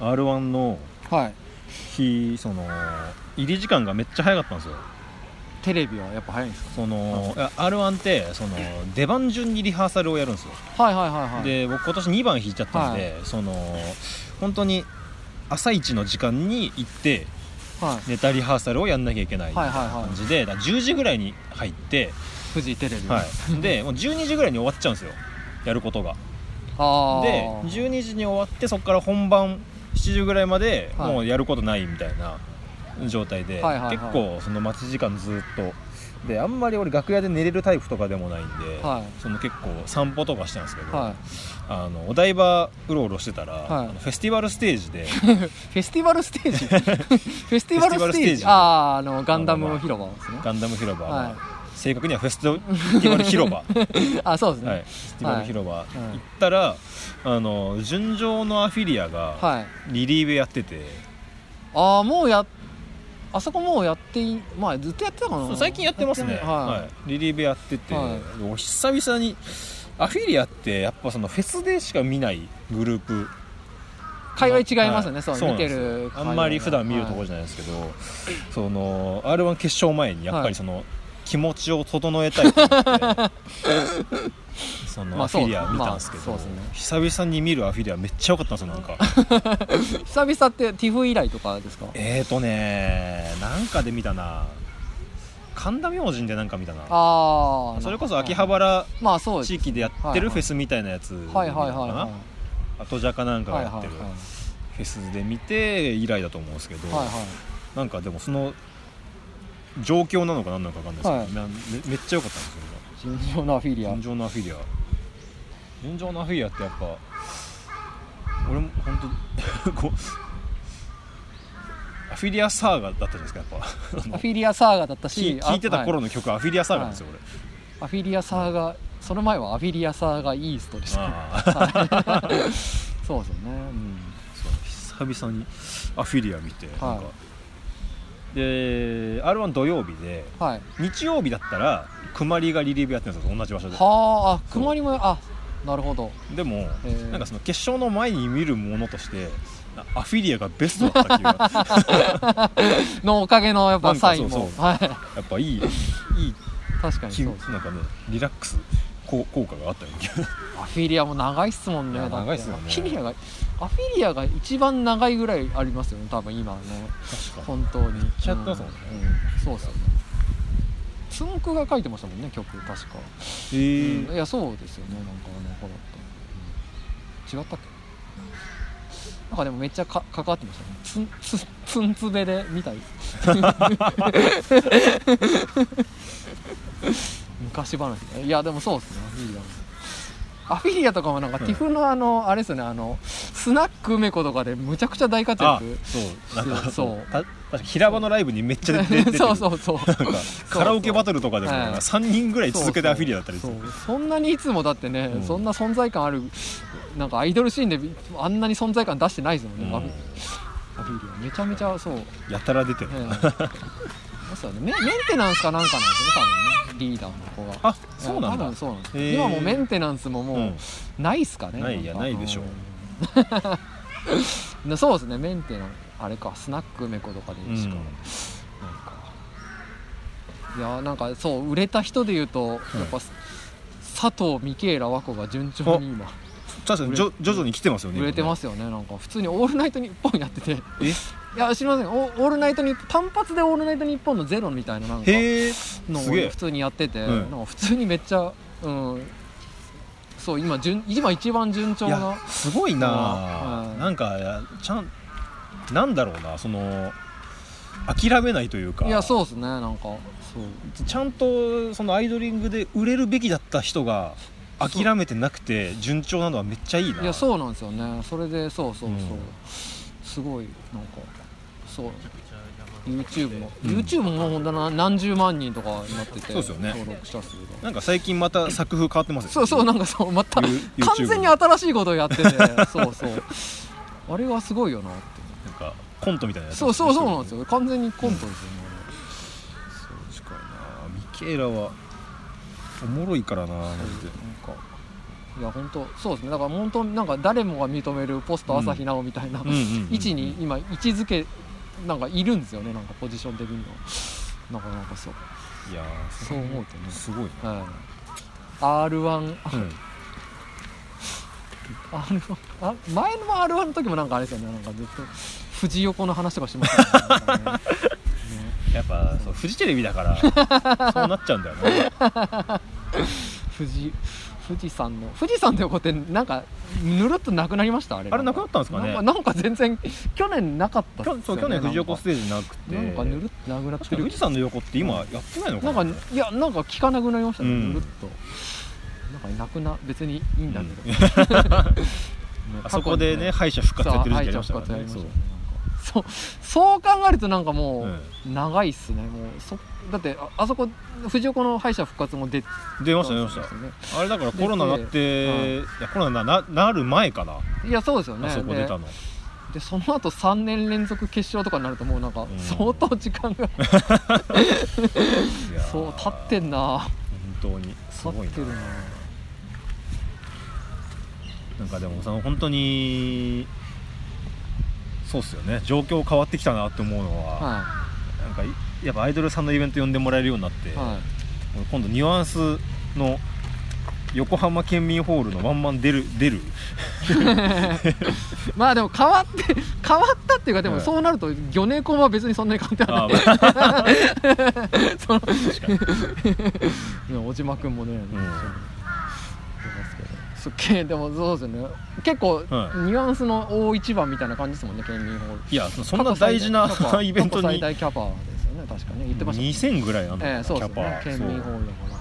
r 1のはい。日その入り時間がめっちゃ早かったんですよ。テレビはやっぱ早いんですその r 1ってその出番順にリハーサルをやるんですよ。かはいはいはいはい。で僕今年2番引いちゃったんで、その本当に朝一の時間に行ってはい。ネタリハーサルをやんなきゃいけないはいはいはい。感じで、だから10時ぐらいに入って、フジテレビ。はい、でもう12時ぐらいに終わっちゃうんですよ。やることが。で12時に終わってそこから本番7時ぐらいまではい。もうやることないみたいな状態で、はいはいはい。結構その待ち時間ずっと。であんまり俺楽屋で寝れるタイプとかでもないんで、はい。その結構散歩とかしたんですけど、はい。あのお台場うろうろしてたら、はい。あのフェスティバルステージで フェスティバルステージ？フェスティバルステージ？あああのガンダム広場ですね。ガンダム広場、はい正確にはフェスティバル広場、はい、あそうですね。フェスティバル広場、い。行ったらあの純情のアフィリアがはい。リリーベやってて、ああもうやあそこもうやっていまあずっとやってたかな。最近やってますね。は、ない。リリーベやってて、久々にアフィリアってやっぱそのフェスでしか見ないグループ。界隈違いますよね、はい。そう見てるあんまり普段見るところじじゃないですけど、その r 1決勝前にやっぱりその、気持ちを整えたいと思ってその まあアフィリア見たんですけど、まあそうです久々に見るアフィリアめっちゃ良かったんですよなんか久々ってティフ以来とかですか？えーとねなんかで見たな。神田明神でなんか見たな。ああそれこそ秋葉原まあそうです地域でやってるフェスみたいなやつはいのかな。はいはいはい後じゃかなんかがやってるフェスで見て以来だと思うんですけど、はいはい。なんかでもその状況なのか何なのか分かんないですけど、なめめっちゃ良かったんですよ尋常なアフィリア。純情のアフィリア。純情のアフィリアってやっぱ俺も本当 こうアフィリアサーガだったじゃないですかやっぱ。アフィリアサーガだったし聞聞いてた頃のの曲、アフィリアサーガですよ、アフィリアサーガその前はアフィリアサーガイーストでした。そうですよね、うん。そう久々にアフィリア見て、はいなんかで r 1土曜日ではい。日曜日だったらくまりがリリーブやってるんですよ同じ場所で。はああくまりもあなるほど。でもなんかその決勝の前に見るものとしてアフィリアがベストだった気が。のおかげのやっぱサインも。はい。やっぱいいいい気確かにそう。なんかねリラックス効効果があったような気が。アフィリアも長いっすもんね長いっすよね。アフィリアがアフィリアが一番長いぐらいありますよね多分今ね確か本当に。ちゃやってますもんね。うん。そうっすよね。つんくが書いてましたもんね曲確か、え。ーうん。いやそうですよね。なんかあの頃って、うん。違ったっけ？なんかでもめっちゃか関わってましたね。つんつつんつべで見たい。昔話。ねいやでもそうですねアフィリアもアフィリアとかもなんかうんティフのあの、あれですよねあのスナック梅子とかでむちゃくちゃ大活あ躍そう。なんかそう。た確か平場のライブにめっちゃ出て そうそうそう。なんかカラオケバトルとかでもはい。3人ぐらい続けてアフィリアだったりする。そんなにいつもだってね、うん。そんな存在感あるなんかアイドルシーンであんなに存在感出してないですもんね、うん。アフィリア。めちゃめちゃそう、ね、やたら出てる そうね。メメンテナンスかなんかなんですよね多分ね。リーダーの子が。あそうなんだ。多分そうなんですへー。今もうメンテナンスももう、うん。ないっすかね。ないいやんか。ないでしょう。うん。そうですね。メンテナンあれかスナック梅子とかでしか、うん。なんか。いやなんかそう売れた人で言うと、やっぱ佐藤ミケーラ和子が順調に今。確かにじょ徐々に来てますよね売れてますすよね。なんか普通に「オールナイトニッポン」やってていえや知りません。おオールナイトニッポン単発で「オールナイトニッポン」のゼロみたいななんかの普通にやってて、うん。なんか普通にめっちゃうん。そう今順今一番順調いなやすごいな。うん。なんかやちゃんなんだろうなその諦めないというか。いやそうですねなんか。そう。ちゃんとそのアイドリングで売れるべきだった人が諦めてなくて順調なのはめっちゃいいな。いやそうなんですよね。それでそうそうそう、うん。すごいなんかそう。YouTube も、うん YouTube も。ほんとな何十万人とかになっててそうですよね。登録者数がなんか最近また作風変わってますよそうそうなんかそうまた完全に新しいことをやっててそうそう。あれはすごいよなって。なんかコントみたいなやつそうそうそうなんですよ。完全にコントですよね、そう近いな。ミケーラはおもろいからなマジでなんか。いや本当そうですね。だから本当なんか誰もが認めるポスト朝日奈央みたいな、うんうんうんうん。位置に今位置づけなんかいるんですよねなんかポジション的には。なんかなんかそう。いやーそう思うとね。すごいはい。R1 な、うん、R1 あ前の R1 の時もなんかあれですよね。なんかずっと藤横の話とかしましたねね。やっぱそうフジテレビだから そうなっちゃうんだよね。富士富士山の富士山の横ってなんかぬるっとなくなりました？あれ。あれなくなったんですかね？なんかなんか全然去年なかったっすよね。そう去年藤横ステージなくて。なんかぬるっとなくなってる。富士山の横って今やってないのかな？なんかいやなんか聞かなくなりましたね、うん。ぬるっと。なんかなくな別にいいんだけど、ね あそこでね敗者復活やってる時期ありましたからねそうそう考えるとなんかもうう長いっすね。もうそだってああそこ藤横の敗者復活も出て出ました。出ました。あれだからコロナなって、はい。い、やコロナなななる前かな、いやそうですよね。あそこ出たの。ででその後3年連続決勝とかになるともうなんかん。相当時間が、そう立ってんな。本当に。す立ごいってるなな。なんかでもその本当にそうっすよね。状況変わってきたなって思うのは、はなんかいやっぱアイドルさんのイベント呼んでもらえるようになって、い。は今度ニュアンスの横浜県民ホールのワンマン出る出る？い まあでも変わって変わったっていうかでもはい。そうなると魚猫コは別にそんなに変わってなあい その確かに。小島君もね、ん。出ますけどすっげえでもそうですよね結構、はいニュアンスの大一番みたいな感じですもんね県民ホール。いやそんな大事な過去最大イベント過去最に大キャパですよね確かね言ってましたね2000ぐらいあるの、ええそうキャパ県民ホールだから。そう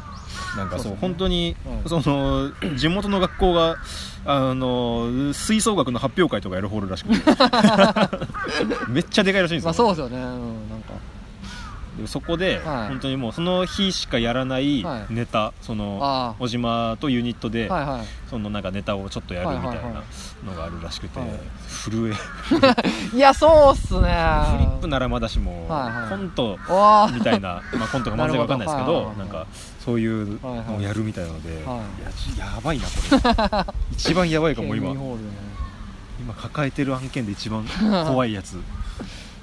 なんかそうそうですね。本当に、はいその地元の学校があの吹奏楽の発表会とかやるホールらしくて。めっちゃでかいらしいんですよ、まあそうですよね。うんなんか。でそこで、はい。本当にもうその日しかやらないはい。ネタ、そのあ小島とユニットで、あはいはい。そのなんかネタをちょっとやるみたいはいはいはなのがあるらしくて、はい震えフ いやそうっすね。リップならまだしも、はいはい。コントわみたいな、まあ、コントか漫才か分かんないですけどはいはいはいなんかそういうはいはい。のをやるみたいなので、はい。いやちやばいなこれ。一番やばいかも今。今抱えてる案件で一番 怖いやつ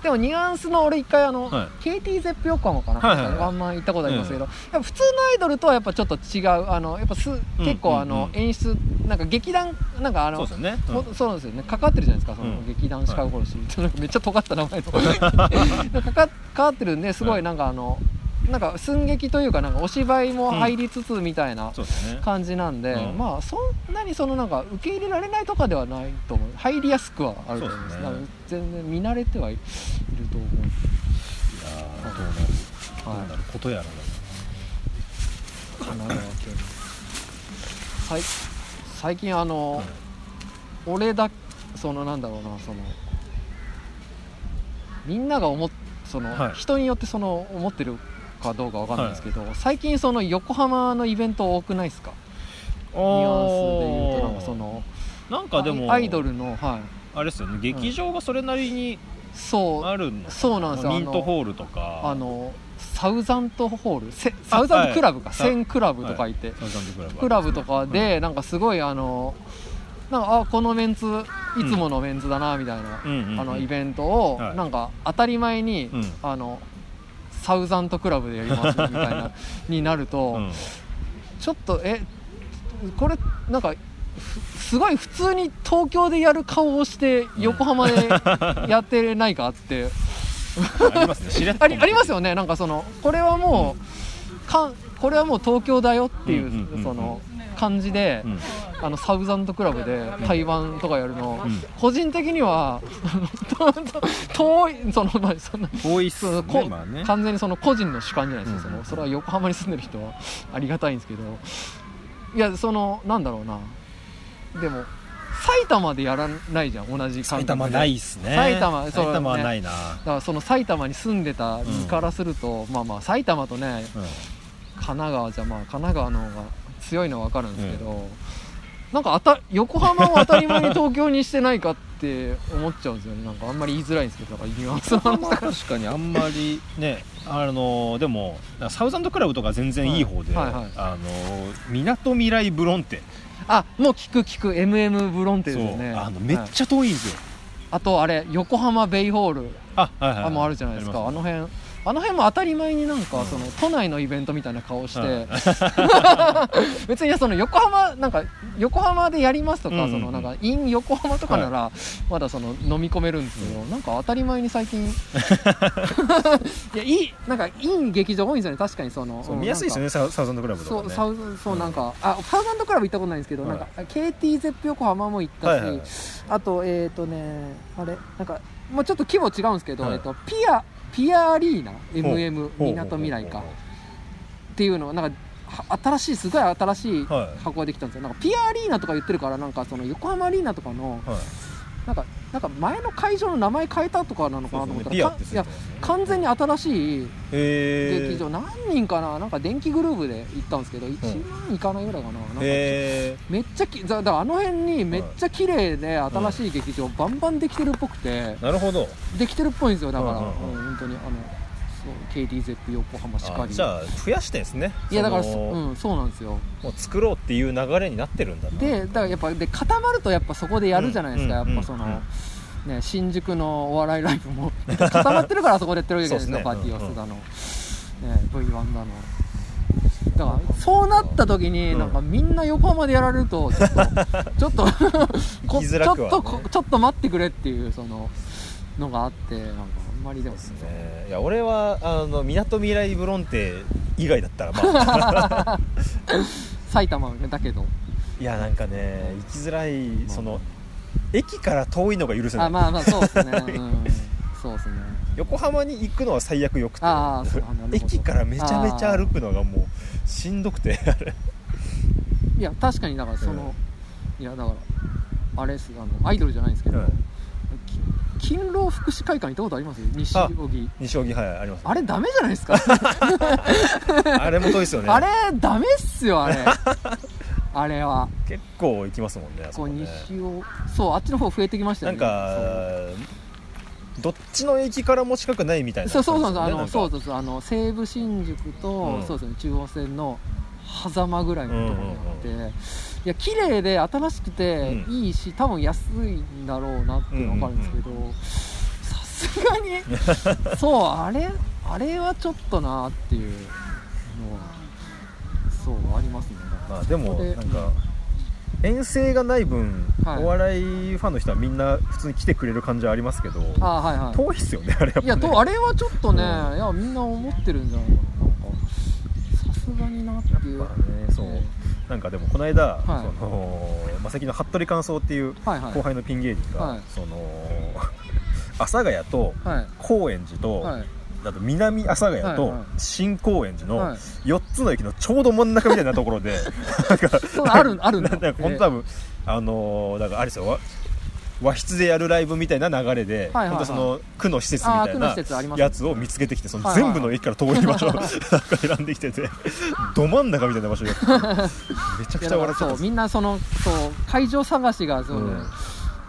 でもニュアンスの俺一回あの、はい。KT ゼップ横浜かな、はいはいはい。ワンマン行ったことありますけど、やっぱ普通のアイドルとはやっぱちょっと違うあのやっぱす結構あの、うん。うんうん演出なんか劇団なんかあのそうですよそうなんですよね。関わってるじゃないですか。そのうん。劇団シカゴ殺し、なんかめっちゃ尖った名前とか。か関わってるんですごいなんかあの、なんか寸劇というかなんかお芝居も入りつつみたいな感じなんで、うん。まあそんなにそのなんか受け入れられないとかではないと思う入りやすくはあると思います。ね全然見慣れてはいると思ういやーどうなるどうはいなることやらだ神奈川県最最近あの、俺だそのなんだろうなそのみんなが思っその、はい。人によってその思ってるかどうかわかんないですけど、最近その横浜のイベント多くないですか？ニュアンスで言うとなんかそのなんかでもアイドルのはい。あれですよね。劇場がそれなりにそう。あるの？かそうなんですよ。ミントホールとか。あのサウザントホール？せサウザントクラブか、はい。センクラブとかいて、サウザンドクラブ。クラブとかでなんかすごいあのなんかあこのメンツいつものメンツだなみたいな、うんうんうん。あのイベントをはい。なんか当たり前に、うん。あのサウザントクラブでやりますみたいなになると、うん。ちょっとえこれなんかふすごい普通に東京でやる顔をして横浜で やってないかって。ありますね。ありありますよね。なんかそのこれはもう、かんこれはもう東京だよっていう,、その感じで、うん。あのサウザントクラブで対バンとかやるの、うん。個人的には 遠いそのまあそんな多いっすね完全にその個人の主観じゃないですか、うん。そのそれは横浜に住んでる人はありがたいんですけど。いやそのなんだろうな。でも埼玉でやらないじゃん同じ感覚で。埼玉ないっすね。埼玉埼玉はないな。だからその埼玉に住んでた身からすると、まあまあ埼玉とねうん神奈川じゃまあ神奈川の方が強いのは分かるんですけど、なんかあた横浜を当たり前に東京にしてないかって思っちゃうんですよね。なんかあんまり言いづらいんですけどだからニュアンスの話まあ確かにあんまりねあのでもサウザンドクラブとか全然いい方で、はいはいはい。あのみなとみらいブロンテ。あもう聞く聞く MM ブロンテですよね。あのめっはいちゃ遠いんですよ、あとあれ横浜ベイホール。あはいはい、はい、あもうあるじゃないですか。あの辺あの辺も当たり前になんかうん。その都内のイベントみたいな顔して、は 別にその横浜なんか横浜でやりますとか、そのなんか in 横浜とかならまだその飲み込めるんですけど、なんか当たり前に最近。いやいいなんか in 劇場多いんですよね。確かにその見やすいですよねねサウサウザンドクラブとかね。そうサウそうなんかあサウザンドクラブ行ったことないんですけど、はい。なんか KT ゼップ横浜も行ったし、あとえっ、ー、とねあれなんかもうちょっと規模違うんですけど、はい。えっとピアピアアリーナ MM みなとみらいか。っていうのはなんかは新しいすごい新しいはい。箱ができたんですよ。なんかピアアリーナとか言ってるからなんかその横浜アリーナとかのはいなんかなんか前の会場の名前変えたとかなのかなと思ったら、ピアってかいや完全に新しいへ劇場、何人かななんか電気グループで行ったんですけど1万いかないぐらいかな。なんかへめっちゃきだだあの辺にめっちゃ綺麗で新しい劇場バンバンできてるっぽくて。えなるほど。できてるっぽいんですよだから、うん本当にあのそう KDZEP 横浜しかり。あじゃあ増やしてんですね。いやだからそうんそうなんですよ。もう作ろうっていう流れになってるんだな。でだからやっぱで固まるとやっぱそこでやるじゃないですか、うんやっぱその、うんね、新宿のお笑いライブも。固まってるからそこでやってるわけじゃないですかね。パティオスだの、ね、V1 だの。だからそうなった時にうん。なんかみんな横浜でやられるとちょっとちょっと ちょっとこちょっと待ってくれっていうそののがあってなんかあんまりでも。ですね。いや俺はあのみなとみらいブロンテ以外だったらまあ。埼玉だけど。いやなんかね行きづらいその駅から遠いのが許せない。あまあまあそうですね、うん、そうですね。横浜に行くのは最悪よくて。駅からめちゃめちゃ歩くのがもうしんどくてあれ。いや確かにだからその、いやだからあれですあのアイドルじゃないんですけど、はいき勤労福祉会館行ったことあります？西荻。西荻はいありますあれダメじゃないですか？あれも遠いですよね。あれダメっすよあれ。あれは。結構行きますもんねこう西をそうあっちの方増えてきましたよね。なんかどっちの駅からも近くないみたいな。そうそうそうそうあのそうそうそうあの西武新宿と、うん。そうですね中央線の狭間ぐらいのところにあって、いや綺麗で新しくてうん。いいし、多分安いんだろうなっていうのが分かるんですけどさすがに そうあれあれはちょっとなっていうのはそうありますね。まあでもなんか遠征がない分、はい。お笑いファンの人はみんな普通に来てくれる感じはありますけどああはいはい。遠いっすよねあれやっぱ、ね、いやとあれはちょっとね、うん。いやみんな思ってるんじゃないかな。なんかさすがになっていう。まあねそうなんかでもこの間、はい。そのマセキの服部感想っていうはいはい。後輩のピン芸人が、はい。その 阿佐ヶ谷とはい。高円寺と、はい。あと南阿佐ヶ谷とはいはい。新高円寺のはい。4つの駅のちょうど真ん中みたいなところで なんかあるあるんだ本当多分あのーだからあれですよわ和室でやるライブみたいな流れで、はいはいはい。本当その区の施設みたいなやつを見つけてきてそのはいはい全部の駅から遠い場所を なんか選んできててど真ん中みたいな場所でやっててめちゃくちゃ笑っちゃみんなそのそう会場探しがそう、うん。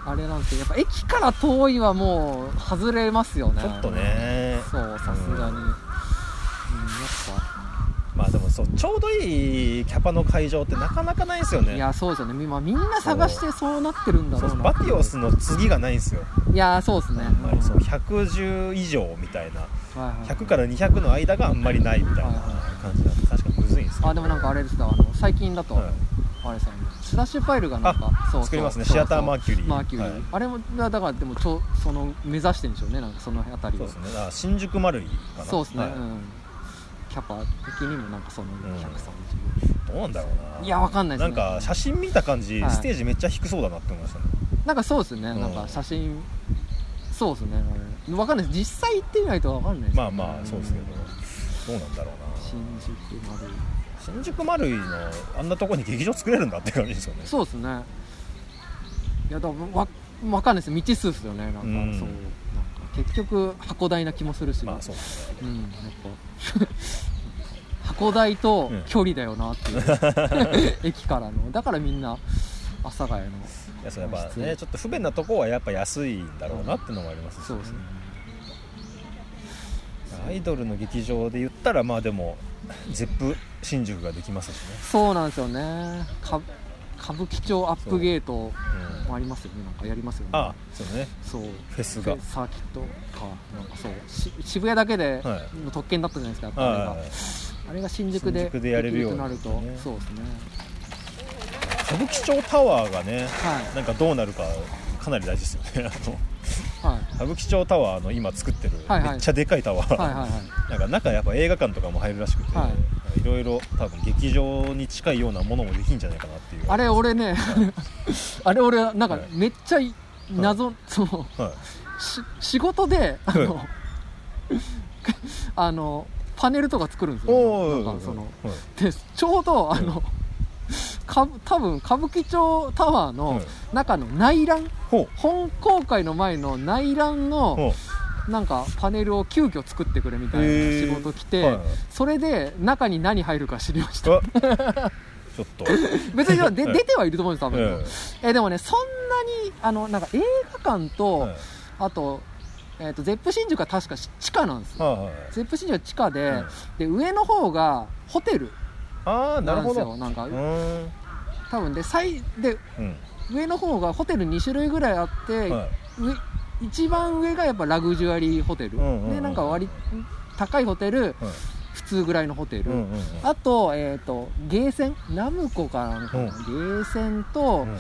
あれなんですけどやっぱ駅から遠いはもう外れますよね。ちょっとね。そうさすがに、ううんん、やっまあでもそうちょうどいいキャパの会場ってなかなかないんですよね。ぱいやそうですよね。み,、まあ、みんな探してそうなってるんだろうな。バティオスの次がないんですよ、いやそうですね、あんそう110以上みたいな。はいはい。100から200の間があんまりないみたいな感じなんで確かにむずいんですよあでもなんかあれですかあの最近だと、はい。あれさスラッシュパイルがなんかそう作りますね。シアターマーキュリー。マーキュリー、はい。あれもだからでもちょその目指してるんでしょうね。なんかその辺りを。そうですね。だから新宿マルイかな。そうですね、はい。うんキャパ的にもなんかそのん。130、どうなんだろうな。いやわかんないですなんねか写真見た感じ、はい。ステージめっちゃ低そうだなって思いましたね。なんかそうですね、うん。なんか写真そうですね。わかんないです。実際行ってみないとわかんないです、ね、まあまあそうですけど、どうなんだろうな。新宿まで。新宿マルイのあんなとこに劇場作れるんだって感じですよね。そうですね。いやだからわわかんないです。未知数ですよね。なんか、うん。そう結局箱大な気もするし、まあそう。うんやっぱ。箱大と距離だよなっていう、駅からの。だからみんな阿佐ヶ谷のいやそうやっぱねちょっと不便なとこはやっぱ安いんだろうなってのもありますしそうですねアイドルの劇場で言ったらまあでもゼップ新宿ができますしね。そうなんですよね。か歌舞伎町アップゲートうんもありますよね。なんかやりますよね。あそうね。そう。フェスが。サーキットか。なんかそう。し渋谷だけではい。の特権だったじゃないですかやっぱあれが、はい。あれが新宿で新宿でやれるようになると、ね。そうですね。歌舞伎町タワーがねはい。なんかどうなるかかなり大事ですよね。あのはい。歌舞伎町タワーの今作ってるはいはい。めっちゃでかいタワー、はいはいはい。なんか中やっぱ映画館とかも入るらしくて、、はいろいろ多分劇場に近いようなものもできんじゃないかなっていう。あれ俺ねあれ俺なんかはいめっちゃい謎、そのはい。し仕事であのあのパネルとか作るんですよ。なんかそのはい。でちょうどあの、か多分歌舞伎町タワーはのい。中の内覧？ほ本公開の前の内覧うのほなんかパネルを急遽作ってくれみたいな仕事来て、はいはい。それで中に何入るか知りました。ちょっと。別にではい。出てはいると思うんです多分、ええ。でもねそんなにあのなんか映画館と、はい。あと,、えー、とゼップ新宿は確か地下なんですよ。はいはいゼップ新宿は地下で,、はいで上の方がホテル。ああなんですほどよなんか。多分で最でうん。上の方がホテル2種類ぐらいあって、はい。上一番上がやっぱラグジュアリーホテル、うんうんうんでなんか割高いホテルはい普通ぐらいのホテル、うんうんうん。あと,、えー、とゲーセン？ナムコかなんかの、うん。ゲーセンと、うん。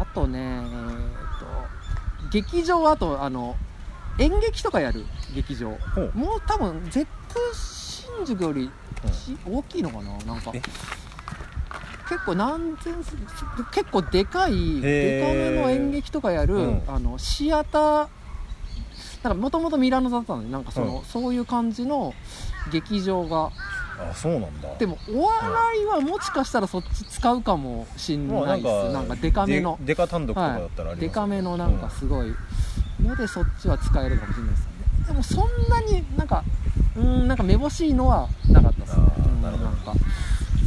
あとねえー、と劇場はあとあの演劇とかやる劇場。もう多分ゼップ新宿よりち大きいのかな？なんか。え？結構何千結構でかいへでーかめの演劇とかやる、うん。あのシアターなんかもともとミラノだったのでなんかその、うん。そういう感じの劇場が。あそうなんだ。でもお笑いはもしかしたらそっち使うかもしんまあないです。なんかデカめの。でデカ単独とかだったらありますよデカめのなんかすごい。のでそっちは使えるかもしれないですよね。でもそんなになんかうーんなんかめぼしいのはなかったですね。なるほど。んか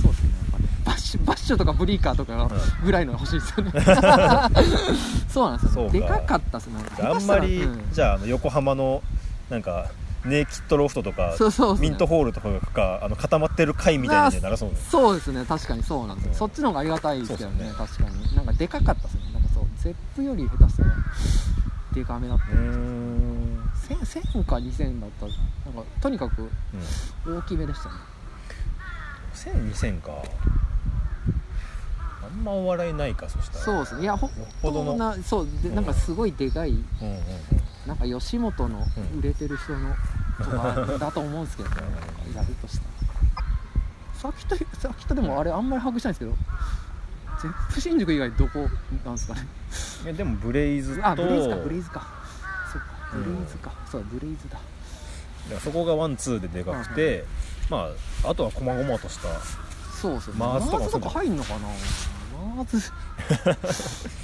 そうですねなんかねババッシュとかブリーカーとかがぐらいのが欲しいですよね。そうなんですよでかかったっすなんかあんまり、じゃああの横浜のなんかネイキッドロフトとかそうそうねミントホールとかがあの固まってる階みたいにならそうね。そうですね。確かにそうなんですよ、うん。そっちの方がありがたいですけどね。そう確かに。なんかでかかったですね。なんかそうゼップより下手したらでかめだったうーん、1000 1000か2000だったなんかとにかくうん、大きめでしたね。10002000か。あんまお笑いないかそしたら。そうですね。いやほよっぽどの。んなそう。でうん。なんかすごいでかいうんうんなんか吉本のうん。売れてる人のとかだと思うんですけどねやるとした。らさっきとさっきとでもあれあんまり把握したいんですけどZepp 新宿以外どこなんですかね。うんいやでも BLAZE とあ BLAZE か BLAZE か。そうかうん BLAZE か、そうだブレイズだ。だそこがワンツーででかくて、まああとは細々としたそうそう MARZ とか入んのかな MARZ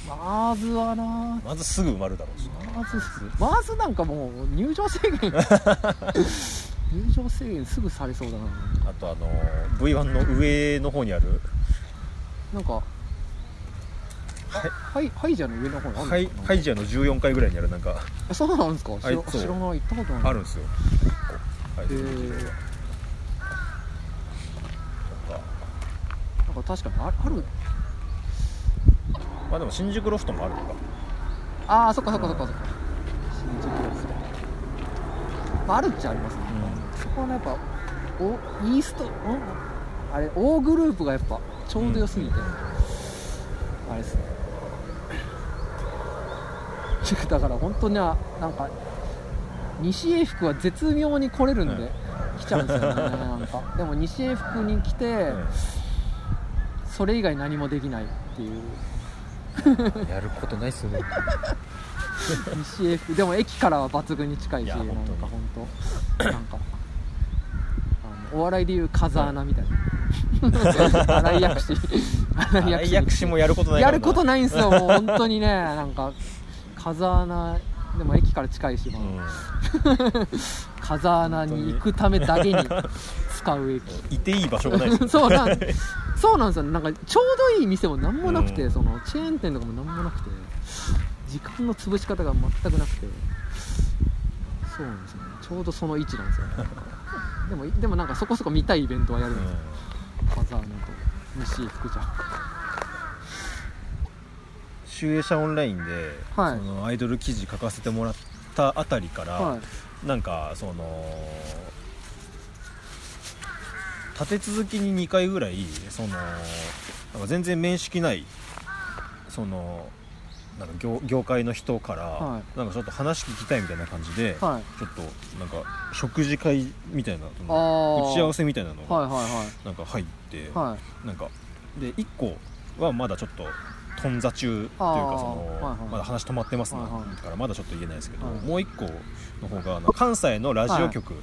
MARZ はな。まずすぐ埋まるだろうし。 MARZ MARZ なんかもう入場制限。入場制限すぐされそうだな。あとあの V1 の上の方にある。なんかはい。ハイハイジャーの上の方にあるんハイハイジアの14階ぐらいにある。なんかあそうなんですか？知ら知らない。行ったことない。あるんですよ。1個。はいへー。なんか確かにああるまあでも新宿ロフトもあるのか。ああそっかそっかそっかそっか。新宿ロフト。まああるっちゃありますね、うそこはねやっぱおイーストん。あれ O グループがやっぱちょうど良すぎて、あれですね。だから本当にあなんか西英福は絶妙に来れるんで、うん。来ちゃうんですよねなんか。でも西英福に来て、うん。それ以外何もできないっていう やることないっすよね。西英福でも駅からは抜群に近いしいやなんか本当。なんかあのお笑いでいう風穴みたいな。荒井薬師。荒荒井薬師もやることないやることない、ないんですよもう本当にね。なんか風穴でも駅から近いし、まあ。う 風穴に行くためだけに使う駅。ん、いていい場所がない。ですよそうなん。そうなんですよ。なんかちょうどいい店も何もなくて、うん。そのチェーン店とかも何もなくて時間の潰し方が全くなくて。そうなんですよね。ちょうどその位置なんですよね。でもでもなんかそこそこ見たいイベントはやるんですよ、風穴と西福ちゃん集英社オンラインで、はい。そのアイドル記事書かせてもらったあたりから、はい。なんかその立て続きに2回ぐらいそのなんか全然面識ないそのなんか業業界の人から、はなんかちょっと話聞きたいみたいな感じで、はい。ちょっとなんか食事会みたいな打ち合わせみたいなのがはいはなんか入って、はい。なんかで1個はまだちょっと頓挫中というかその、まだ話止まってますな、はいはい。だからまだちょっと言えないですけど、はい。もう1個の方があの関西のラジオ局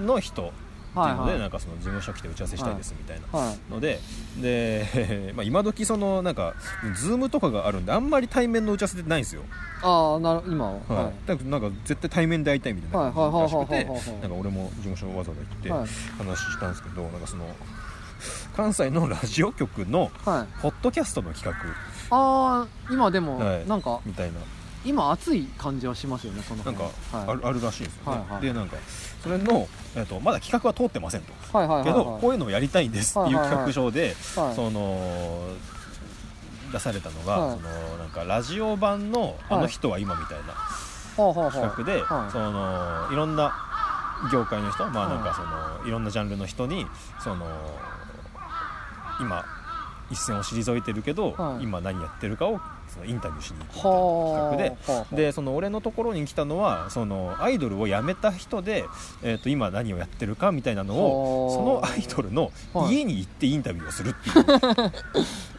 の人っていうので、なんかその事務所来て打ち合わせしたいですみたいな。のでで、まあ、今時そのなんかズームとかがあるんであんまり対面の打ち合わせってないんですよ、ああなる今は。はい。はだからなんか絶対対面で会いたいみたいなはいはいはい感じらしくてなんか俺も事務所わざわざ行って話したんですけど、なんかその関西のラジオ局のはい。ポッドキャストの企画。ああ今でもはい。なんかみたいな。今熱い感じはしますよねそのなん辺かはい。ある,、あるらしいんですよね、はいはい。でなんかそれの、えっとまだ企画は通ってませんと、はいはいはいけどこういうのをやりたいんですっていう企画書で、はい。その出されたのが、はい。そのなんかラジオ版の「あの人は今」みたいなほうほうほう企画で、はい。そのいろんな業界の人まあなんはい。かそのいろんなジャンルの人にその今一線を退いてるけど、はい。今何やってるかをそのインタビューしに行くみたいな企画で。でその俺のところに来たのはそのアイドルを辞めた人で、えー、と今何をやってるかみたいなのをそのアイドルのはい。家に行ってインタビューをするっていう。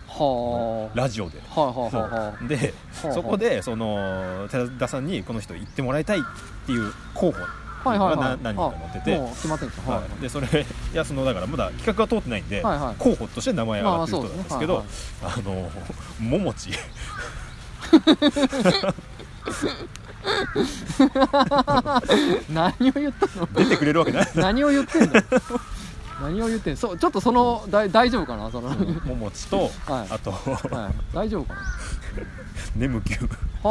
はラジオで。あはいはいはいはい。でほうそこでその寺田さんにこの人行ってもらいたいっていう候補はいはいはい。が何人か載ってて。あもう決まってるんですかははいい、でそれいやそのだからまだ企画が通ってないんで、はいはい。候補として名前上がってる人なんですけど、まああのももち何を言ったの？出てくれるわけない。何を言ってんの？何を言ってんの？そうちょっっとそのだい大丈夫かな？その。はいももちと、はい。あと大丈夫かな？眠気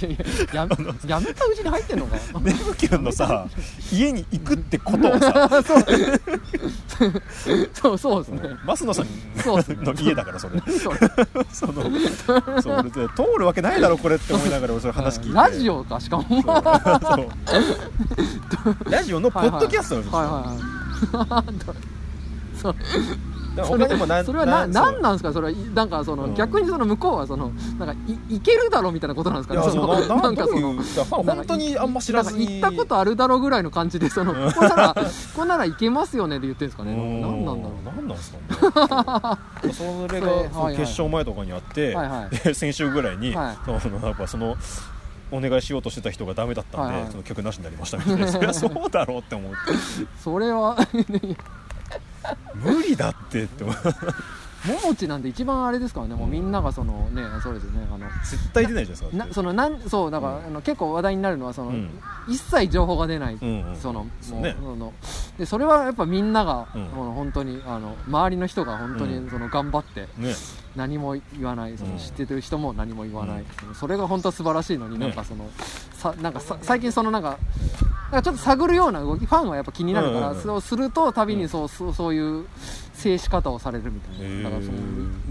やいややめたうちに入ってんのか？眠気ゅのさ家に行くってことをさ。そう。そうですね。増野さんの家だからそれ。そのそう通るわけないだろこれって思いながら俺それ話聞いて。ラジオかしかも。ラジオのポッドキャストなんですよ、はいはいはい。そう他にも何それはな何なんですか？それはなんかその、うん。逆にその向こうはそのなんかいいけるだろうみたいなことなんですか？ねそうなななんかその本当にあんま知らず行ったことあるだろうぐらいの感じでそのここなら こんなら行けますよねって言ってるんですかね？何なんだろ何なんですかね。それが決勝前とかにあって、はいはい。で先週ぐらいに、はい。そのやっぱそのお願いしようとしてた人がダメだったんで、はいはい。その曲なしになりましたみたいな。そりゃそうだろうって思って。うそれは 無理だってってももちなんて一番あれですからね。もうみんながそのねそうですよねあの絶対出ないじゃないですかなそのなんそうだから、うん。あの結構話題になるのはその、うん。一切情報が出ない、うんうんそのそうね。もうそのでそれはやっぱみんなが、うん。本当にあの周りの人が本当うん。にその頑張ってね。何も言わないそのうん。知ってる人も何も言わない、うん。それが本当素晴らしいのに、ね。なんかそのさなんかさ最近そのなんかなんかちょっと探るような動きファンはやっぱ気になるから、うんうんうんそうするとたびうんにそう,、そうそういう静止方をされるみたいなだからその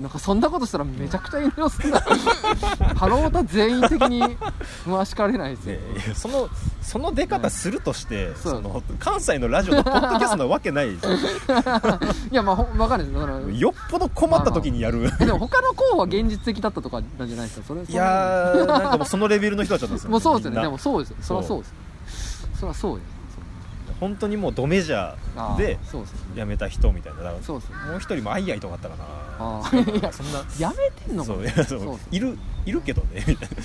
なんかそんなことしたらめちゃくちゃ炎上するんだハロータ全員的に回しかれないですよ、ねそのその出方するとして、そう。その関西のラジオのポッドキャストなわけない いやまあほ分かんないですよ。っぽど困った時にやる、えでも他の候補は現実的だったとかなんじゃないですかそれいやーなんかもうそのレベルの人たちだったんですよ。もうそうですよね。でもそうですよそりゃそうですよ。そりゃそうよ本当にもうドメジャあーーで辞めた人みたいな。ね。もう一人もアイアイとかあったかな。そんなやめてんのかいるいるけどね。みたいな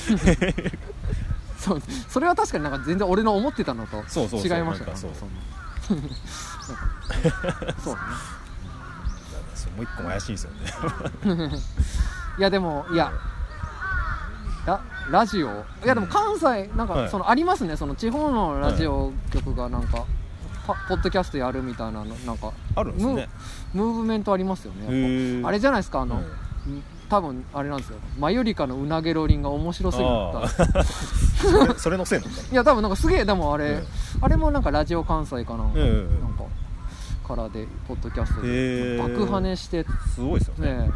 そうそれは確かになんか全然俺の思ってたのと違いましたね。そう。そう そうもう一個も怪しいんですよね。ね いやでもいやララジオ？いやでも関西なんはい。かそのありますね。その地方のラジオ局がなんか。パポッドキャストやるみたいなのなんかあるんですね。ムーブメントありますよね。あれじゃないですかあの、うん。多分あれなんですよ。マユリカのうなげろりんが面白すぎあたー。それのせいなんだ いや多分なんかすげえでもあれ、うん。あれもなんかラジオ関西かな。うんうんうん。なんかからでポッドキャストへでー。爆跳ねして。すごいですよね。ね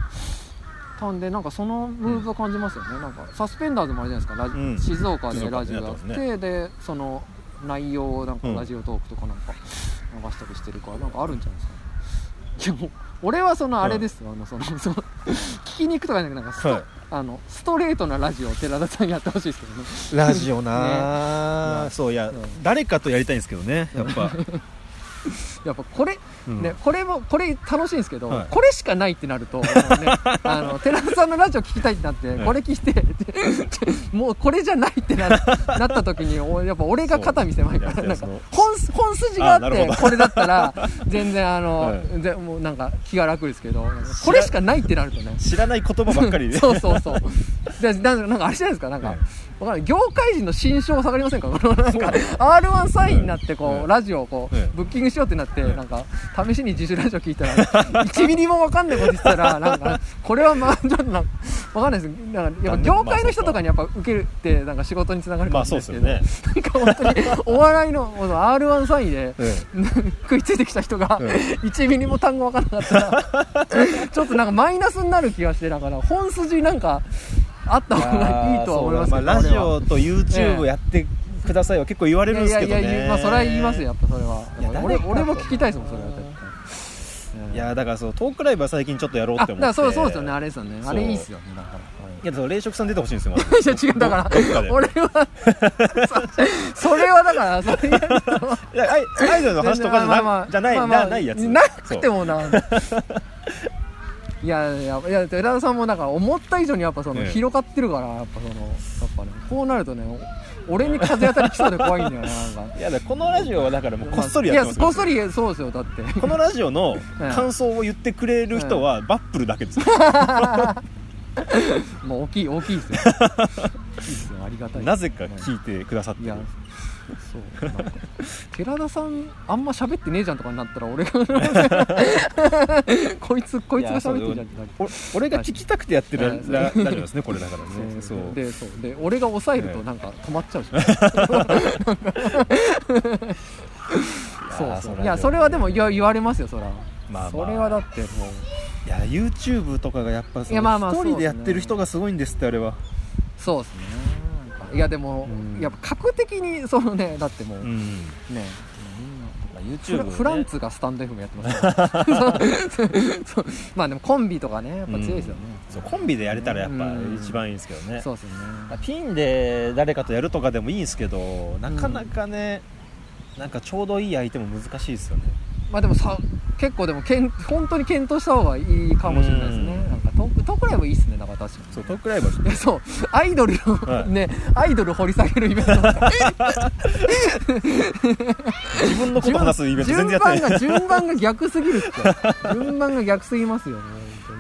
たんでなんかそのムーブを感じますよね、なんかサスペンダーズもあれじゃないですか。ラジ、うん。静岡でラジオやってやってでその内容をなんかうんラジオトークとかなんか流したりしてるからなんかあるんじゃないですかね。いやもう俺はそのあれですよ、あのそのその聞きに行くとかじゃなくてなんかスト,、はいあのストレートなラジオを寺田さんやってほしいですけどね。ラジオな、ねそういや、うん。誰かとやりたいんですけどねやっぱ、やっぱこれ、うん。ね、これもこれ楽しいんですけど、はい。これしかないってなると、ね、あの寺田さんのラジオ聞きたいってなって、はい。これ聞いてもうこれじゃないってな なった時におやっぱ俺が肩見せまいからなんか本本筋があってこれだったら全然あの、はい。でもうなんか気が楽ですけどこれしかないってなるとね。知らない言葉ばっかりで。そうそうそう。なんかあれじゃないですかなんか、はいわかんない。業界人の心象下がりませんか？このなんか r 1サインになってこう、はい。ラジオをこう、はい。ブッキングしようってなって、はい。なんか試しに自主ラジオ聞いたら 1ミリもわかんないこと言ってたらなんかこれはまあ ちょっとなんかわかんないです。なんかやっぱ業界の人とかにやっぱ受けるってなんか仕事につながるかまあもしそうれないですけど、ですよね。なんか本当にお笑いの r 1サインでえ食いついてきた人がうん1ミリも単語わからなかったらちょっとなんかマイナスになる気がしてだから本筋なんかあったえ方がいいとは思いますけどまあ、ラジオと YouTube やってくださいは結構言われるんですけどね。いやいやまあそれは言いますよやっぱそれは。いや俺俺も聞きたいですもんそれはいやだからそうトークライブは最近ちょっとやろうあって思って。だからそうそうですよねあれですよね。あれいいっすよねだから。いやそう冷食さん出てほしいんですよま いや違うだから俺はそ それはだからそれやアイアイドルの話とかじゃな,、まあまあじゃない、まあまあなないやつ。なくてもないやいやいや寺田さんもなんか思った以上にやっぱそのええ。広がってるからやっぱそのやっぱねこうなるとね俺に風当たりきそうで怖いんだよななんか。いやこのラジオはだからもうこっそりやってますいやこっそりそうですよだって。このラジオのええ感想を言ってくれる人はバップルだけです。よ、もう大きい大きいですよ。大きいで すよ。ありがたいなぜか聞いてくださってる。いやそうなんか寺田さんあんま喋ってねえじゃんとかになったら俺が こいつこいつが喋ってんじゃんってなる。お俺が聞きたくてやってるララジオですねこれだからね。そうでそう。で俺が抑えるとなんか止まっちゃうし、そうそう。いやそれはでも言われますよそら、まあまあ。それはだってもう。いや YouTube とかがやっぱ一人でやってる人がすごいんですってあれは。そうですねいやでも、うん。やっぱ格的にそのねだってもう、うん。ね。YouTube ね。フランツがスタンド FM やってます。まあでもコンビとかねやっぱ強いですよね、そうコンビでやれたらやっぱうん。一番いいんですけどね。そうですよね。まあピンで誰かとやるとかでもいいんですけどなかなかね、なんかちょうどいい相手も難しいですよねまあでもさ結構でもけん本当に検討した方がいいかもしれないですね。うん。なんかトークトークライブいいっすねだから確かにそうトークライブいや そうアイドルの、はいねアイドル掘り下げるイベント。自分のこと話すイベント全然やってない。順番が順番が逆すぎるって。順番が逆すぎますよね本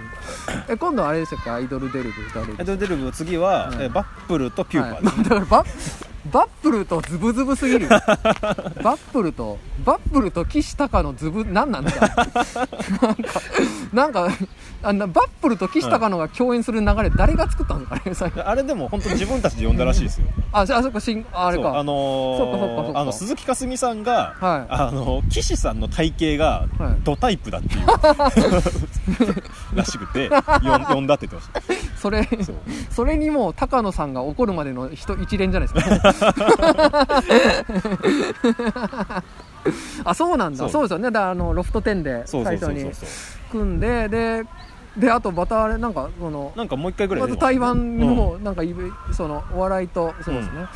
当に。え今度あれでしたっけ？アイドルデルブ誰エドデルブ次は、うんえバップルとピューパー。はい、だからババップルとズブズブすぎる。よ バップルとバップルと岸高のズブ何なんだ？なんかなんかあんなバップルと岸高のが共演する流れ誰が作ったんですかね？最初あれでも本当自分たちで呼んだらしいですよ。あじゃああそこしんああれか。あのーそっかそっかそっか。あの鈴木かすみさんが、はい。あの岸さんの体型がはい。ドタイプだっていう、らしくて呼んだって言ってましそれたそう。それにもう高野さんが怒るまでの人一連じゃないですか あそうなんだ。そそううですよね。だからあのロフト10で最初に組んででであとまたあれなんかそのなんかもう一回ぐらいまず台湾のなんかイベそのお笑いとそうですね、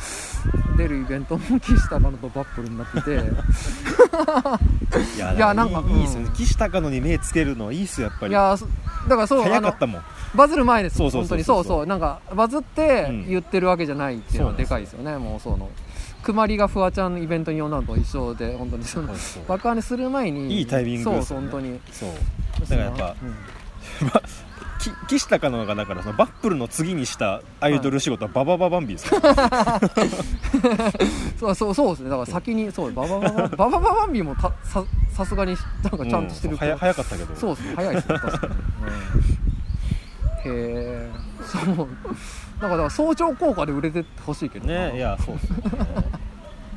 出るイベントも岸高野とバップルになってて。いやいやなんかいいっすよね。うん。岸高野に目つけるのいいっすよやっぱり。いやそだからそう早かったもん。バズる前ですそうそうそうそう。そうそう。なんかバズってうん。言ってるわけじゃないっていうのはでかいですよねもうその。くまりがフワちゃんイベントに呼んだのと一緒で本当にそのそうそう。爆破にする前に。いいタイミングですそうよね。そう本当に。そう。だからやっぱき岸高野がだからそのバップルの次にしたアイドル仕事はババババンビーですよ。う んそうそうそうですね。だから先にそうバババババ ババババンビもたささすがになんかちゃんとしてるうん早早かったけど。そうですね。早いですね。確かに、うん、へえそうなんかだから早朝効果で売れてほしいけどな。ねいやそうっすよね。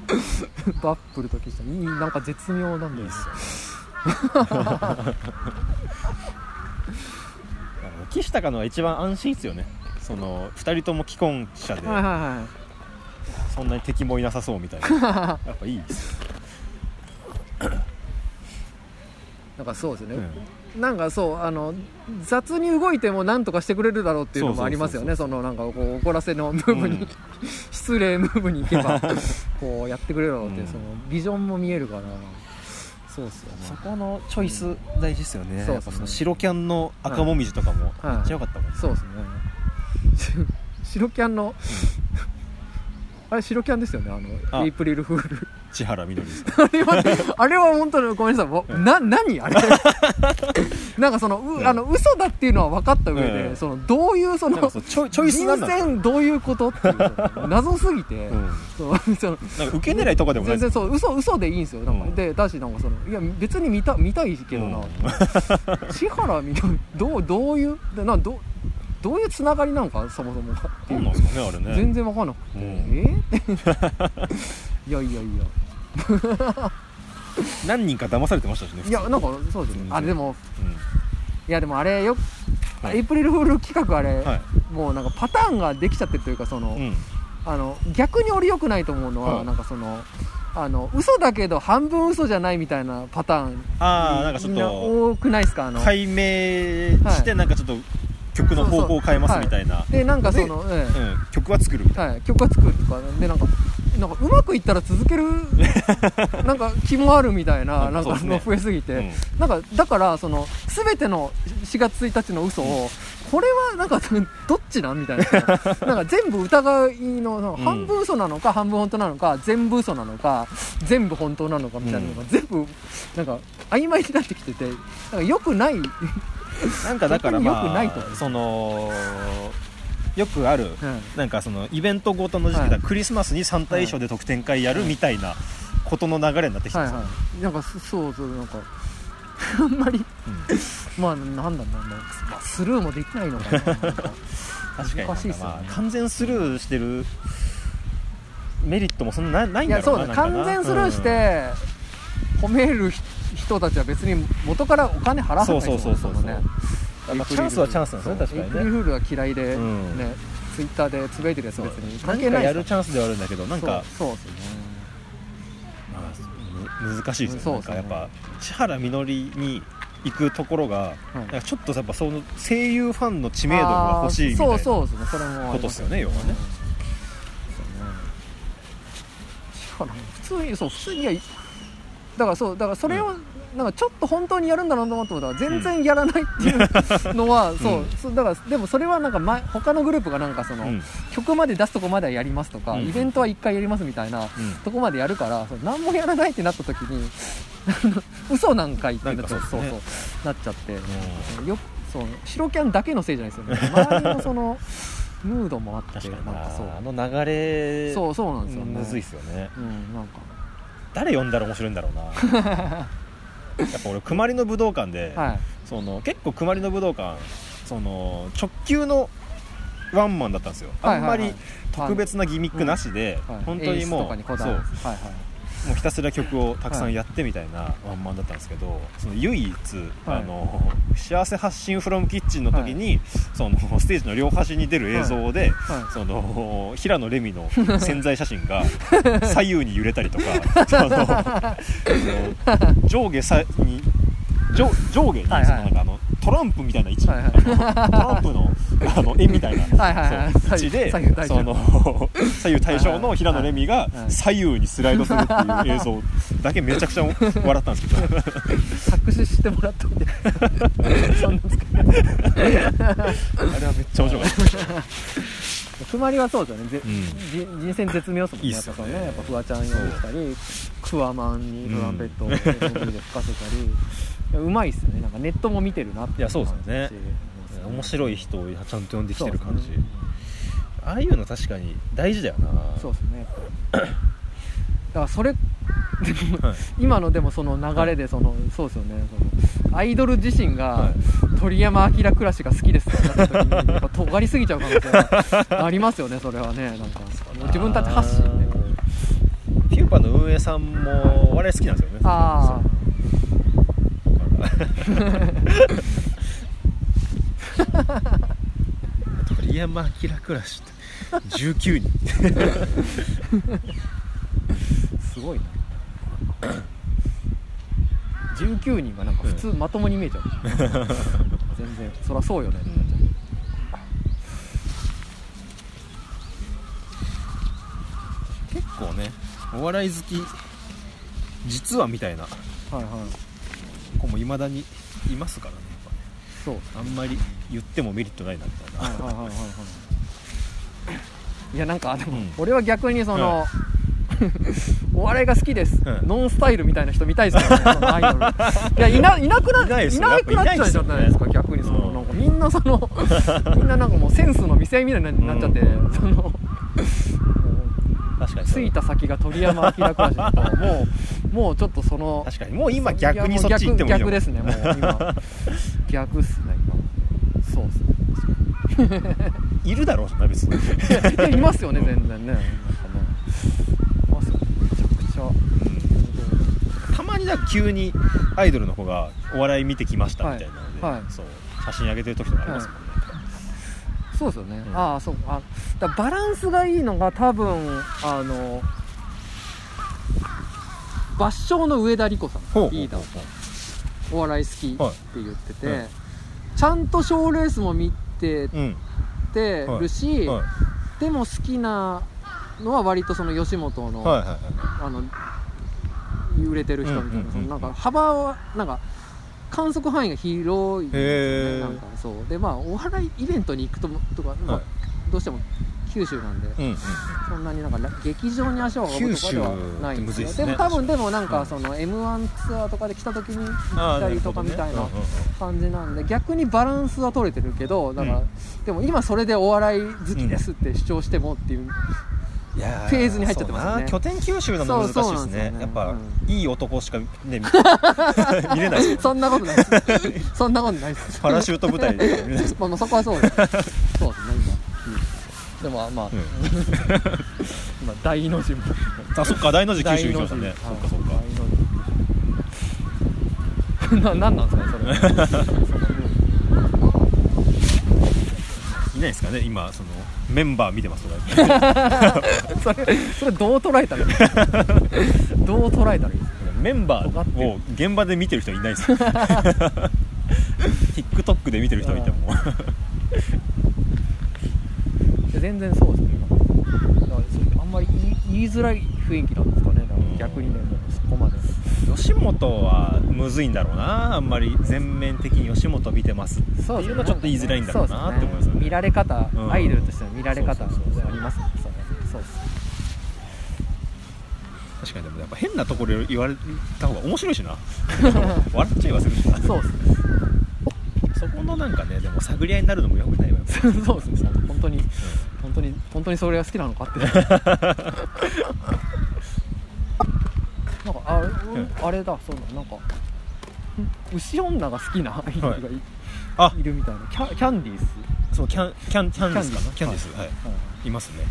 バップルと岸田いいなんか絶妙なんだよ。いいっすよね岸高のが一番安心ですよね。その2人とも既婚者で。はいはいはそんなに敵もいなさそうみたいな。やっぱいいです。なんかそうですよね、うん。なんかそうあの雑に動いても何とかしてくれるだろうっていうのもありますよね。そのなんかこう怒らせのムーブに、うん。失礼ムーブに行けば こうやってくれるだろうっていう、うん。そのビジョンも見えるからそうっすよそねこのチョイス大事ですよね,、そうやっぱその白キャンの赤もみじとかもはいめっちゃ良かったもん、そうですね。白キャンの、あれ白キャンですよねあのあ。エイプリルフール。千原みどりさん。あれはあれは本当にごめんなさい。わな何あれ？なんかそのう、うん。あの嘘だっていうのは分かった上で、うん。そのどういうそのなんかそうチョイチョイスなん人選どういうことっていう。謎すぎて、うん、そうそのなんか受け狙いとかでもない全です然そう嘘嘘でいいんですよ。なんか、うん。でだしなんかそのいや別に見た見たいけどな、うん。千原みたいどうどういう？でなどどういうつながりなんかそもそもがっていう。なんですかねあれね。全然分かんなくて、うん。え？いやいやいや。何人か騙されてましたしねいやなんかそうですよね。あでもういやでもあれよ、はい。エイプリルフール企画あれ、んはい。もうなんかパターンができちゃってるというかその、うん。あの逆に俺良くないと思うのは、はい。なんかそのあの嘘だけど半分嘘じゃないみたいなパターンああなんかちょっみんなと多くないですか？あの、解明してなんかちょっと曲の方向を変えますみたいな。でなんかその、ええ。うん、曲は作るみたいはい、曲が作るとかでなんかなんかうまくいったら続ける？なんか気もあるみたいななんかの増えすぎて、な、うん。なんかだからその全ての4月1日の嘘を、これはなんかどっちなんみたいな。なんか全部疑いの半分嘘なのか半分本当なのか全部嘘なのか全部本当なのかみたいなのが全部なんか曖昧になってきててなんか良くない、なんかだからま良くないとそのよくあるうん。なんかそのイベントごとの時期だ、はい。クリスマスに3対賞で特典会やるみたいなことの流れになってきてなんかそそうそうなんか あんまり。まあなんだろうな、まあ、スルーもできないのかな。なんか難しいっすよね。まあ完全スルーしてる。メリットもそんなないんだろうやそうだ完全スルーして、褒める人たちは別に元からお金払わないそうそうそうそうもんねまあチャンスはチャンスなんですね確かエイプリルにね。フールは嫌いで、うん。ねツイッターでつぶやいてるやつ別に関係ないやるチャンスではあるんだけどなんかそう。そうですよね難しいですよね。やっぱ千原みのりに行くところが、なんかちょっとやっぱその声優ファンの知名度が欲しいみたいなあーそうそうですねそれもありますことっすよね要はね。そうね。普通にそう普通にだからそうだからそれを、なんかちょっと本当にやるんだなと思ったら全然やらないっていうのは、そううん。そうだからでもそれはなんか前他のグループがなんかその、うん。曲まで出すとこまではやりますとか、うん。イベントは1回やりますみたいな、うん。とこまでやるからそう何もやらないってなった時に 嘘なんかいってなっちゃなんかそうね。なっちゃって、よそう白キャンだけのせいじゃないですよね。周りのそのムードもあってなんかそう。なあの流れそうそうなんですよね。むずいっすよね。うんなんか。誰呼んだら面白いんだろうな やっぱ俺熊りの武道館で、はい。その結構熊りの武道館その直球のワンマンだったんですよ。あんまり特別なギミックなしで、はい本当に演出もうとかにこだそう。はいはいもうひたすら曲をたくさんやってみたいなワンマンだったんですけどその唯一、はい。あの幸せ発信フロムキッチンの時に、そのステージの両端に出る映像で、はい。その平野レミの潜在写真が 左右に揺れたりとかその上下さに上上下にそのなんかあのトランプみたいな位置、はいはい。トランプのあの絵みたいな。はい位置で左右対称その 左右対称の平野レミが左右にスライドするっていう映像だけめちゃくちゃ笑ったんですけど。作詞してもらった んでそあれはめっちゃ面白かった。くまりはそうですよね、ぜうん。じ人選絶妙ですもんね。いいっすよね。やっぱそうね。やっぱフワちゃん呼んできたりクワマンにトランペットを吹かせたり、うまいっすよね。なんかネットも見てるなっていやそうですよね。面白い人をちゃんと呼んできてる感じ、ねああいうの確かに大事だよな。そうですね。だからそれでもはい今のでもその流れでそのそうですよね。そのアイドル自身がは鳥山明暮らしが好きですってなった時に やっぱ尖りすぎちゃう可能性がありますよねそれはね。なんか自分たち発信で。ピューパの運営さんも我々好きなんですよね。あそうだから鳥山明クラッシュって19人。すごいな。19人がなんか普通まともに見えちゃう、全然そりゃそうよね。ってなっちゃ結構ねお笑い好き実はみたいな。うはいはい子もいまだにいますからねそうやっぱね。あんまり言ってもメリットないなみたいな、はいはいはいはいはい。いやなんかでも、うん。俺は逆にその、お笑いが好きです、うん。ノンスタイルみたいな人見たいですよね。そのアイドル。いやいないなくないなくなっちゃうじゃないですか逆にその、うんなん。かみんなその みんななんかもうセンスの見せ合いみたいになっちゃって、うん。その確かに着いた先が鳥山明クラシだともうもうちょっとその確かに。もう今逆にそっち行ってもいいの逆逆ですね。もう今。逆っすね今。そうっすね。いるだろうな別に。いやいますよね全然ね。なんかねいますよね。めちゃくちゃ。たまになんか急にアイドルの子がお笑い見てきましたみたいなので、はい。はい。そう写真上げてる時とかありますもんね、そうですよね、うんああそう。あだバランスがいいのが多分あの抜笑の上田理子さんリーダーお笑い好きって言ってて、はい。はいちゃんと賞ーレースも見てうん。てるし、はい。でも好きなのは割とその吉本の、はいはいはいあの売れてる人みたいな,、うんうんなんか幅はなんか観測範囲が広いんですよね。なんかそう。でまあお笑いイベントに行くととか、まあはい。どうしても九州なんで、うんうん。そんなになんか劇場に足を運ぶとかではないんですよ。ね。でも多分でもなんうん。かその m 1ツアーとかで来た時に行ったりとかみたいな感じなんで逆にバランスは取れてるけどだから、うんでも今それでお笑い好きですって主張してもっていう、フェーズに入っちゃってますよね。拠点九州なの難しいですねね。やっぱ、うん。いい男しか、ね、見 見れないそんなことないそんなことないです。パラシュート部隊で まあまあそこはそうです。そ うでもまあ、うん。今大の字も。あそっか大の字九大州行きましたね。そっかそっか。大の字。ななんなんですかねそれいないですかね今そのメンバー見てます それそれどう捉えたらいいどう捉えたらいいですか？メンバーを現場で見てる人いないですよ。TikTok で見てる人いてもいや全然そうですね。だあんまり言いづらい雰囲気なんですかね。逆にねもうそこまで。吉本はむずいんだろうな。あんまり全面的に吉本見てますってそういうのはちょっと言いづらいんだろうなって思いますよね。見られ方、うん。アイドルとしての見られ方ありますね。そう確かにでもやっぱ変なところで言われた方が面白いしな。笑っちゃいはするしなそうですね。そこのなんかねでも探り合いになるのもよくないわよ そうですね。本当に。本当に本当にそれが好きなのかって。なんかあ,、うん、あれだそうだなんか牛女が好きなアイドルがい,、あ。い、るみたいな。キャキャンディース、そうキャンキャンキャンディスかな？キキャンディスャンディスはい。い。ますね。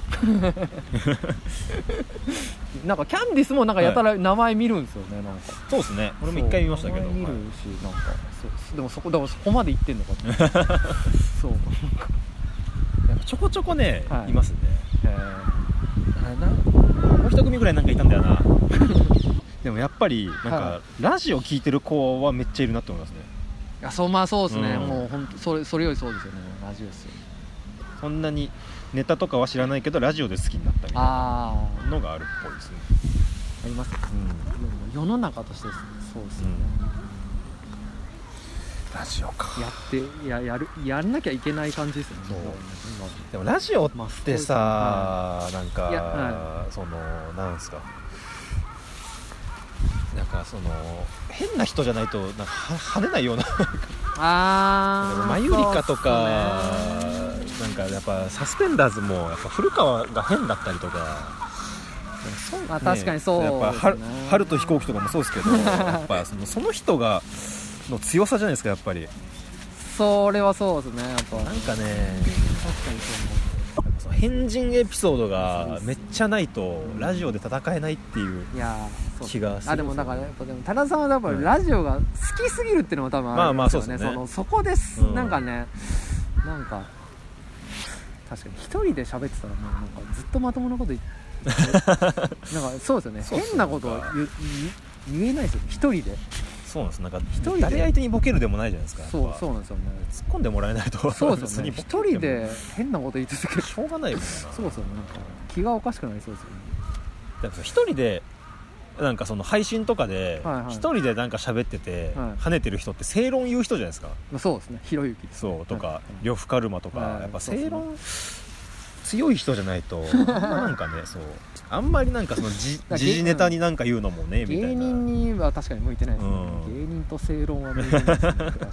なんかキャンディス もなんかやたら名前見るんですよね、なんか。そうですね。俺も一回見ましたけど。見るはいし、なんかそうでもそこだからそこまで行ってんのか そうちょこちょこね、はい。い、ますね。へあなもう一組ぐらいなんかいたんだよな。でもやっぱりなんか、はラジオ聞いてる子はめっちゃいるなって思いますね。ーいやそうまあそうですね、うん。もう本当それそれよりそうですよね。ラジオですよ。そんなにネタとかは知らないけどラジオで好きになったみたいなのがあるっぽいですね。ありますね。うん。世の中としてそうですよね、ラジオか。やってややるやんなきゃいけない感じですよね。でもラジオまあってさ、なんか、はそのなんですか。なんかその変な人じゃないとなんかは跳ねないような。ああマユリカとか、なんかやっぱサスペンダーズもやっぱ古川が変だったりとか。そうまあ確かにそうね。やっぱ春春と飛行機とかもそうですけどやっぱそのその人がの強さじゃないですかやっぱり。それはそうですねやっぱ。なんかね確かにそうやっぱその変人エピソードがめっちゃないとラジオで戦えないっていういや気がするあでもだからやっぱでも多田さんはやっぱラジオが好きすぎるっていうのも多分あるんですよね、まあまあそうですね。そのそこです、うん。なんかねなんか確かに一人で喋ってたらもうなんかずっとまともなこと言って なんかそうですよね。変なこと言えないですよね。一人でそうなんですなんか一人で誰相手にボケるでもないじゃないですか。そうそうなんですよね突っ込んでもらえないと。そうですよね。一人で変なこと言い続ける。しょうがないもんな。そうですよねなんか気がおかしくなりそうですよね。だから一人でなんかその配信とかで一人でなんか喋っててはい。跳ねてる人って正論言う人じゃないですか。まあそうですね。ひろゆきそうとかはい。呂布カルマとかはい。やっぱ正論強い人じゃないとなんかねそうあんまりなんかその時事ネタになんか言うのもねみたいな。芸人には確かに向いてないですね、うん。芸人と正論は向いてないですね。確かに